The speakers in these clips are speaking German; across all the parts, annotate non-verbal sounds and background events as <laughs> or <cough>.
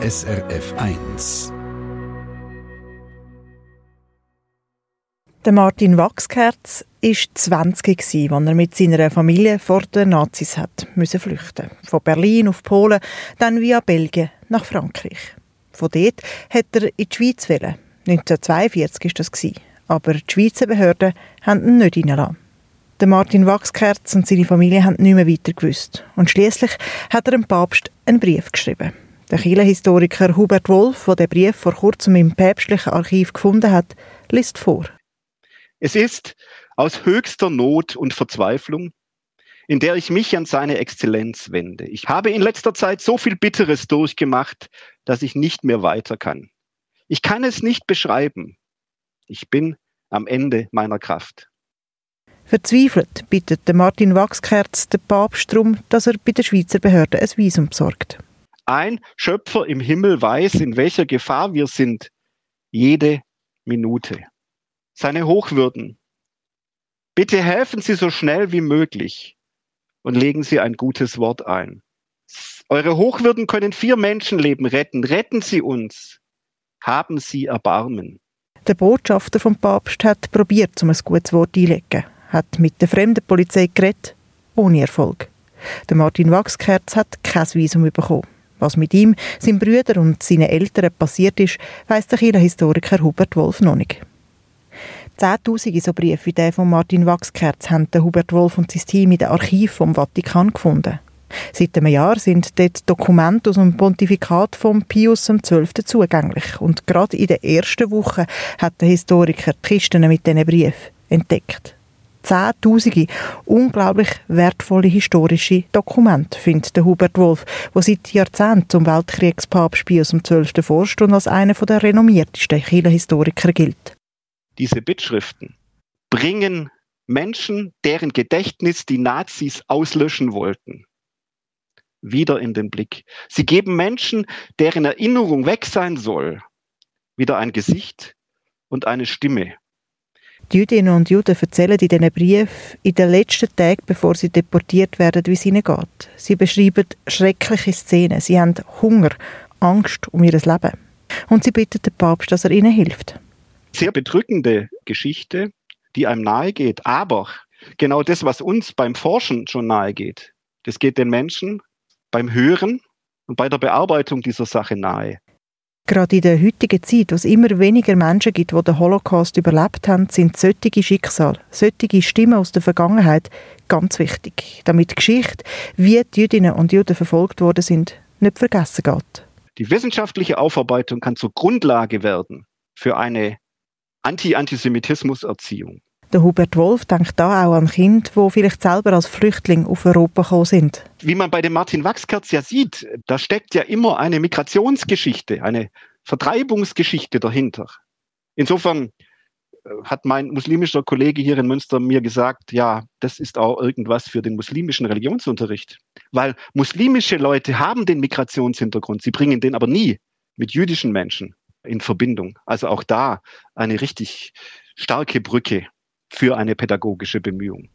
SRF 1. Der Martin Wachskerz war 20 als er mit seiner Familie vor den Nazis hat müssen flüchten. Von Berlin auf Polen, dann via Belgien nach Frankreich. Von dort hat er in die Schweiz wollen. 1942 war das. Aber die Schweizer Behörden haben ihn nicht reingelassen. Der Martin Wachskerz und seine Familie haben nicht mehr weiter gewusst. Und schließlich hat er dem Papst einen Brief geschrieben. Der Kirchenhistoriker Hubert Wolf, der den Brief vor kurzem im päpstlichen Archiv gefunden hat, liest vor. Es ist aus höchster Not und Verzweiflung, in der ich mich an seine Exzellenz wende. Ich habe in letzter Zeit so viel Bitteres durchgemacht, dass ich nicht mehr weiter kann. Ich kann es nicht beschreiben. Ich bin am Ende meiner Kraft. Verzweifelt bittet Martin Wachskerz den Papst darum, dass er bei der Schweizer Behörde ein Visum besorgt. Ein Schöpfer im Himmel weiß, in welcher Gefahr wir sind, jede Minute. Seine Hochwürden, bitte helfen Sie so schnell wie möglich und legen Sie ein gutes Wort ein. Eure Hochwürden können vier Menschenleben retten. Retten Sie uns. Haben Sie Erbarmen. Der Botschafter vom Papst hat probiert, um ein gutes Wort einzulegen hat mit der fremden Polizei geredet, ohne Erfolg. Der Martin Wachskerz hat kein Visum bekommen. Was mit ihm, seinem Brüder und seinen Eltern passiert ist, weiss der Historiker Hubert Wolf noch nicht. Zehntausende so Briefe wie der von Martin Wachskerz haben Hubert Wolf und sein Team in den Archiv vom Vatikan gefunden. Seit einem Jahr sind dort Dokumente aus dem Pontifikat von Pius XII. zugänglich. Und gerade in der ersten Woche hat der Historiker die Kisten mit diesen Briefen entdeckt. Zehntausende unglaublich wertvolle historische Dokumente, findet der Hubert Wolf, der seit Jahrzehnten zum Weltkriegspapst Pius XII. forscht und als einer der renommiertesten Kirchenhistoriker gilt. Diese Bittschriften bringen Menschen, deren Gedächtnis die Nazis auslöschen wollten, wieder in den Blick. Sie geben Menschen, deren Erinnerung weg sein soll, wieder ein Gesicht und eine Stimme. Die Jüdinnen und Juden erzählen in diesen Briefen in den letzten Tagen, bevor sie deportiert werden, wie es ihnen geht. Sie beschreiben schreckliche Szenen. Sie haben Hunger, Angst um ihr Leben. Und sie bitten den Papst, dass er ihnen hilft. Sehr bedrückende Geschichte, die einem nahe geht. Aber genau das, was uns beim Forschen schon nahe geht, das geht den Menschen beim Hören und bei der Bearbeitung dieser Sache nahe. Gerade in der heutigen Zeit, wo es immer weniger Menschen gibt, die den Holocaust überlebt haben, sind solche Schicksale, solche Stimmen aus der Vergangenheit ganz wichtig, damit die Geschichte, wie die Jüdinnen und Juden verfolgt worden sind, nicht vergessen geht. Die wissenschaftliche Aufarbeitung kann zur Grundlage werden für eine Anti-Antisemitismus-Erziehung. Der Hubert Wolf denkt da auch an Kinder, die vielleicht selber als Flüchtling auf Europa gekommen sind. Wie man bei dem Martin Wachskerz ja sieht, da steckt ja immer eine Migrationsgeschichte, eine Vertreibungsgeschichte dahinter. Insofern äh, hat mein muslimischer Kollege hier in Münster mir gesagt, ja, das ist auch irgendwas für den muslimischen Religionsunterricht. Weil muslimische Leute haben den Migrationshintergrund, sie bringen den aber nie mit jüdischen Menschen in Verbindung. Also auch da eine richtig starke Brücke für eine pädagogische Bemühung.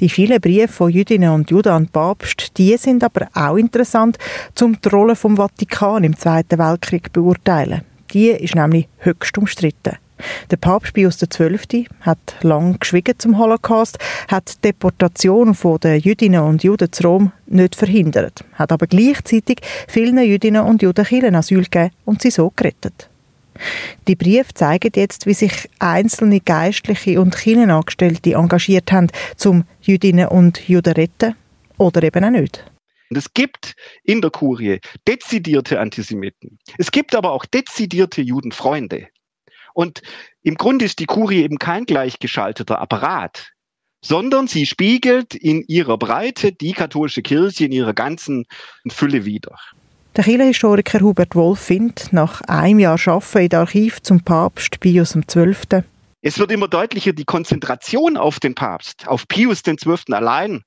Die vielen Briefe von Jüdinnen und Juden an den Papst, die sind aber auch interessant, um die Rolle vom Vatikan im Zweiten Weltkrieg beurteilen. Die ist nämlich höchst umstritten. Der Papst Pius XII. hat lang geschwiegen zum Holocaust, hat die Deportation der Jüdinnen und Juden zu Rom nicht verhindert, hat aber gleichzeitig vielen Jüdinnen und Juden Asyl gegeben und sie so gerettet. Die Briefe zeigen jetzt, wie sich einzelne Geistliche und Kirchenangestellte engagiert haben, um Jüdinnen und Juden retten oder eben auch nicht. es gibt in der Kurie dezidierte Antisemiten. Es gibt aber auch dezidierte Judenfreunde. Und im Grunde ist die Kurie eben kein gleichgeschalteter Apparat, sondern sie spiegelt in ihrer Breite die katholische Kirche in ihrer ganzen Fülle wider. Der Kirchenhistoriker Hubert Wolf findet nach einem Jahr Arbeiten in Archiv zum Papst Pius XII. Es wird immer deutlicher, die Konzentration auf den Papst, auf Pius XII. allein,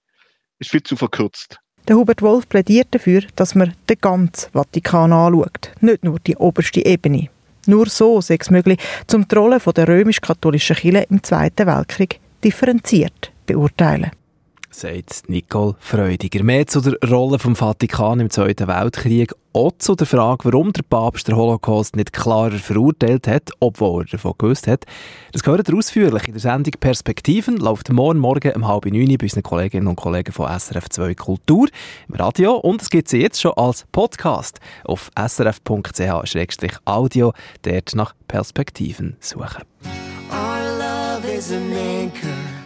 ist viel zu verkürzt. Der Hubert Wolf plädiert dafür, dass man den ganzen Vatikan anschaut, nicht nur die oberste Ebene. Nur so sei es möglich, zum die Rolle der römisch-katholischen Kirche im Zweiten Weltkrieg differenziert beurteilen sagt Nicole Freudiger. Mehr zu der Rolle vom Vatikan im Zweiten Weltkrieg, auch zu der Frage, warum der Papst den Holocaust nicht klarer verurteilt hat, obwohl er davon gewusst hat. Das gehört ausführlich in der Sendung Perspektiven, läuft morgen Morgen um halb neun bei unseren Kolleginnen und Kollegen von SRF 2 Kultur im Radio und es gibt sie jetzt schon als Podcast auf srf.ch-audio, dort nach Perspektiven suchen. Our love is an anchor.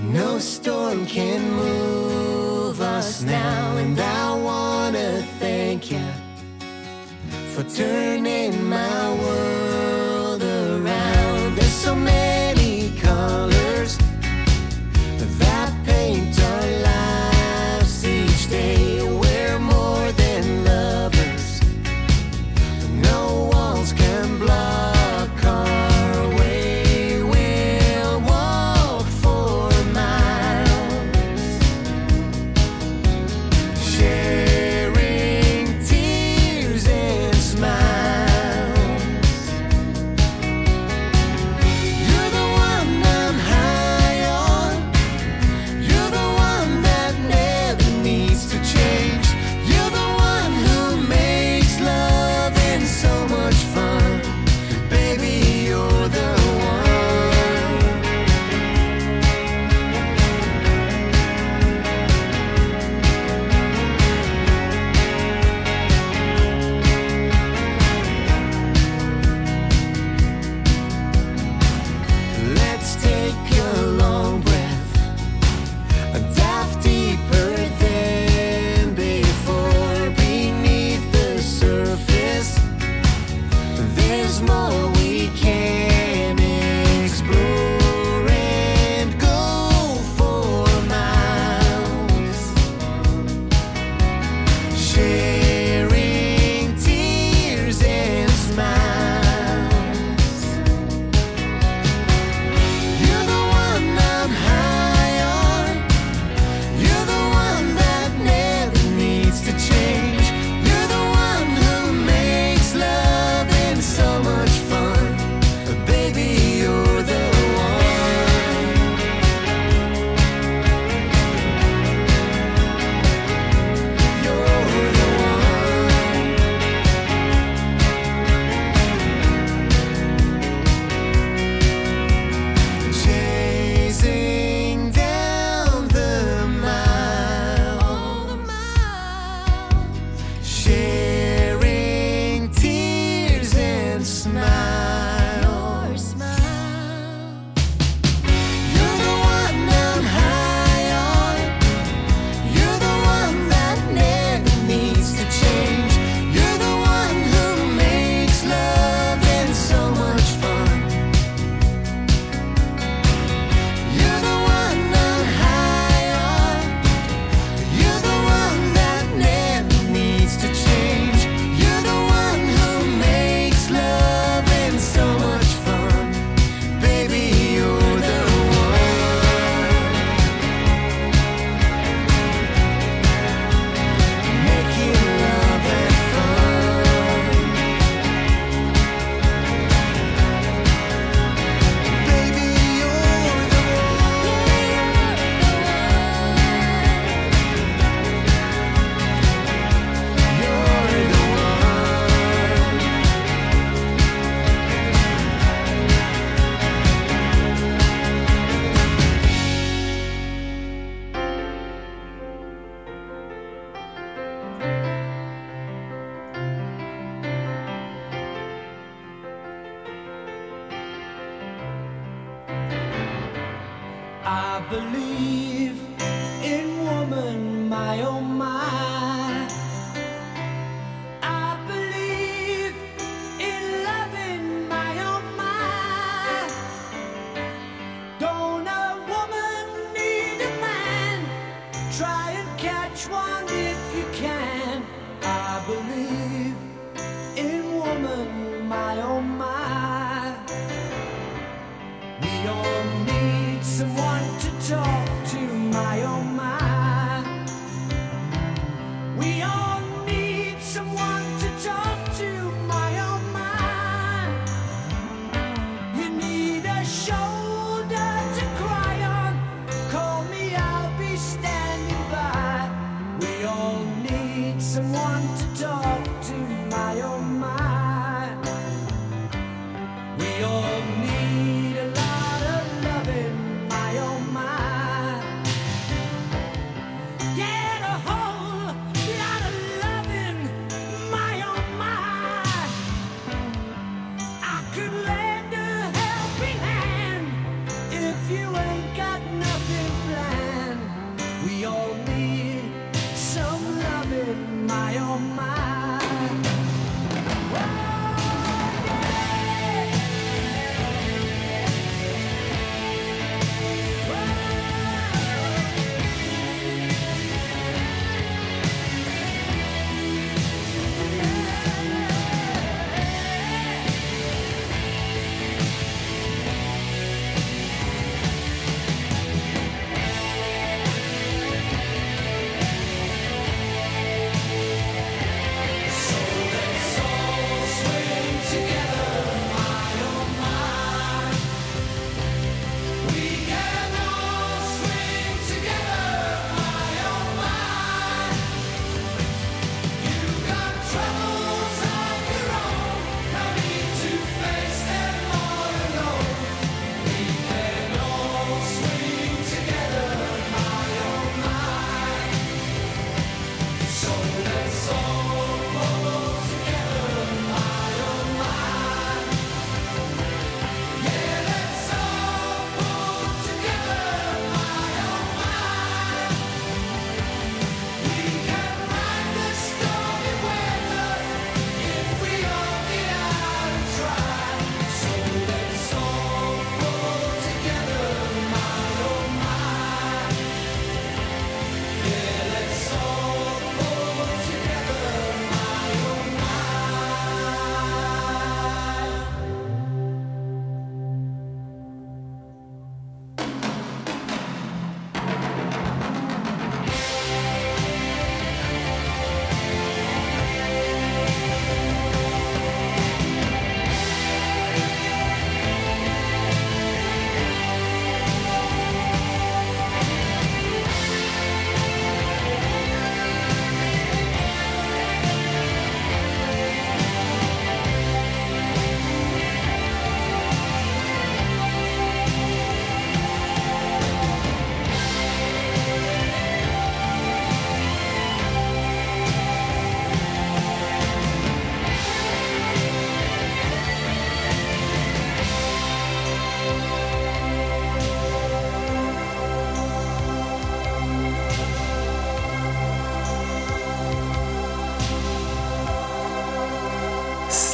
No storm can move us now, and I wanna thank you for turning my world. is my I believe in woman, my own.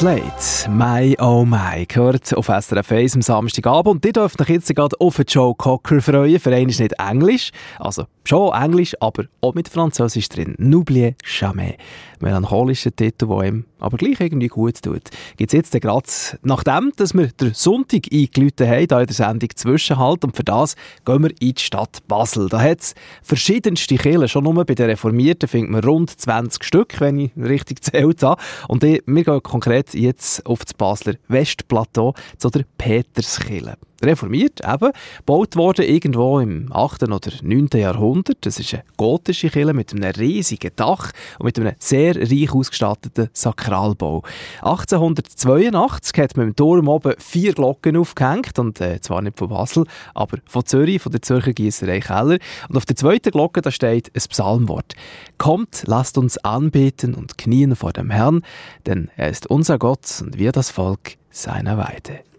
Slate, My Oh My, gehört auf SRF 1 am Samstagabend. Und ihr dürft euch jetzt gerade auf Joe Cocker freuen. Für einen ist nicht Englisch, also schon Englisch, aber auch mit Französisch drin. N'oubliez jamais. Melancholischer Titel, der ihm aber gleich irgendwie gut tut. Gibt es jetzt gerade, nachdem dass wir den Sonntag eingeläutet haben, hier in der Sendung Zwischenhalt, und für das gehen wir in die Stadt Basel. Da hat es verschiedenste Kirchen. Schon nur bei den Reformierten findet man rund 20 Stück, wenn ich richtig <laughs> zählt habe. Und ich, wir gehen konkret jetzt auf das Basler Westplateau zu der Peterskirche. Reformiert, eben, gebaut worden irgendwo im 8. oder 9. Jahrhundert. Das ist eine gotische Kirche mit einem riesigen Dach und mit einem sehr reich ausgestatteten Sakralbau. 1882 hat man im Turm oben vier Glocken aufgehängt, und äh, zwar nicht von Basel, aber von Zürich, von der Zürcher Gießerei Keller. Und auf der zweiten Glocke da steht ein Psalmwort. Kommt, lasst uns anbeten und knien vor dem Herrn, denn er ist unser Gott und wir das Volk seiner Weide.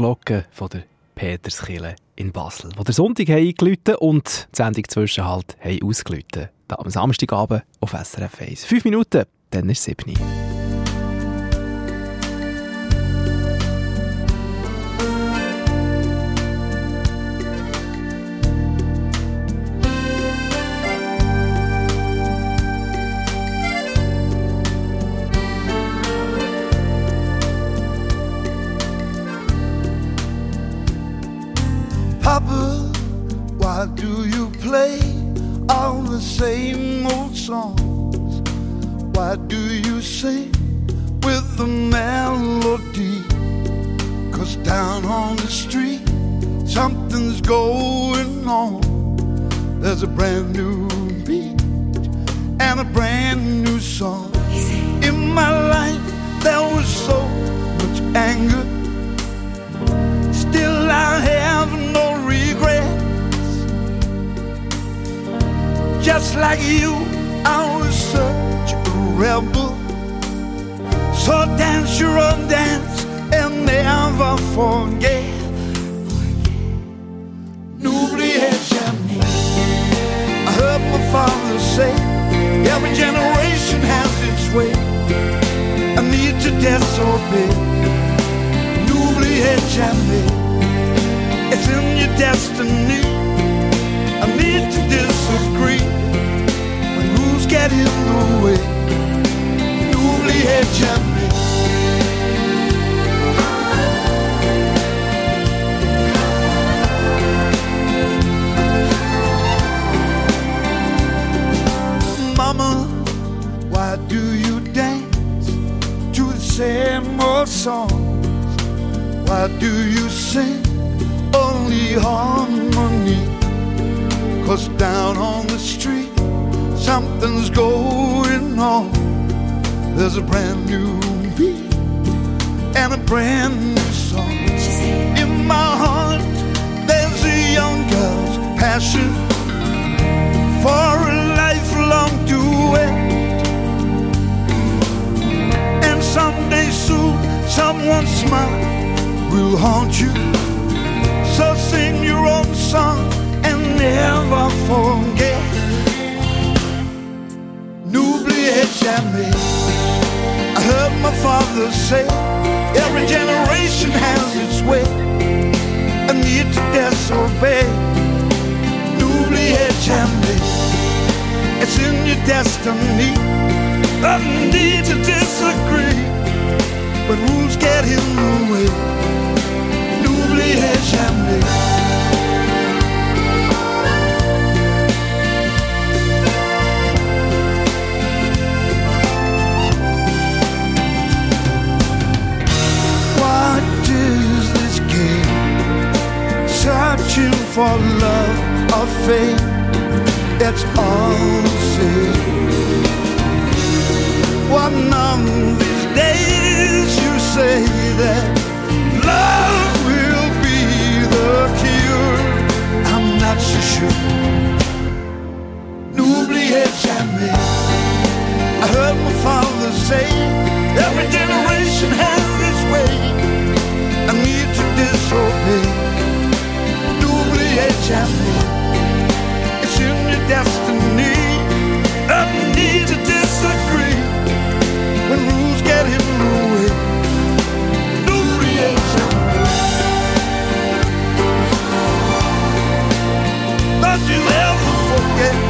Glocke von der Peterskirche in Basel, wo der Sonntag eingeläutet und die Sendung Zwischenhalt ausgeläutet. Da am Samstagabend auf SRF 1. Fünf Minuten, dann ist es 7 Uhr. Why do you sing with the melody? Cause down on the street, something's going on. There's a brand new beat and a brand new song. In my life, there was so much anger. Still, I have no regrets. Just like you, I was such a rebel. So dance your own dance and never forget. N'oubliez jamais. I heard my father say, every generation has its way. I need to disobey. N'oubliez jamais. It's in your destiny. I need to disagree get in the way. N'oubliez jamais. Mama, why do you dance to the same old songs? Why do you sing only harmony? Cause down on the street, something's going on. There's a brand new beat and a brand new song. In my heart, there's a young girl's passion for a lifelong duet. And someday soon, someone's smile will haunt you. So sing your own song Jamais. I heard my father say, every generation has its way. I need to disobey. N'oubliez jamais. It's in your destiny. I need to disagree when rules get in the way. N'oubliez jamais. For love or fate. It's all the same. One of these days you say that love will be the cure. I'm not so sure. N'oubliez jamais. I heard my father say, every generation has its way. I need to disobey. N'oubliez jamais. It's in your destiny. I need to disagree when rules get in the way. N'oubliez jamais. Don't you ever forget.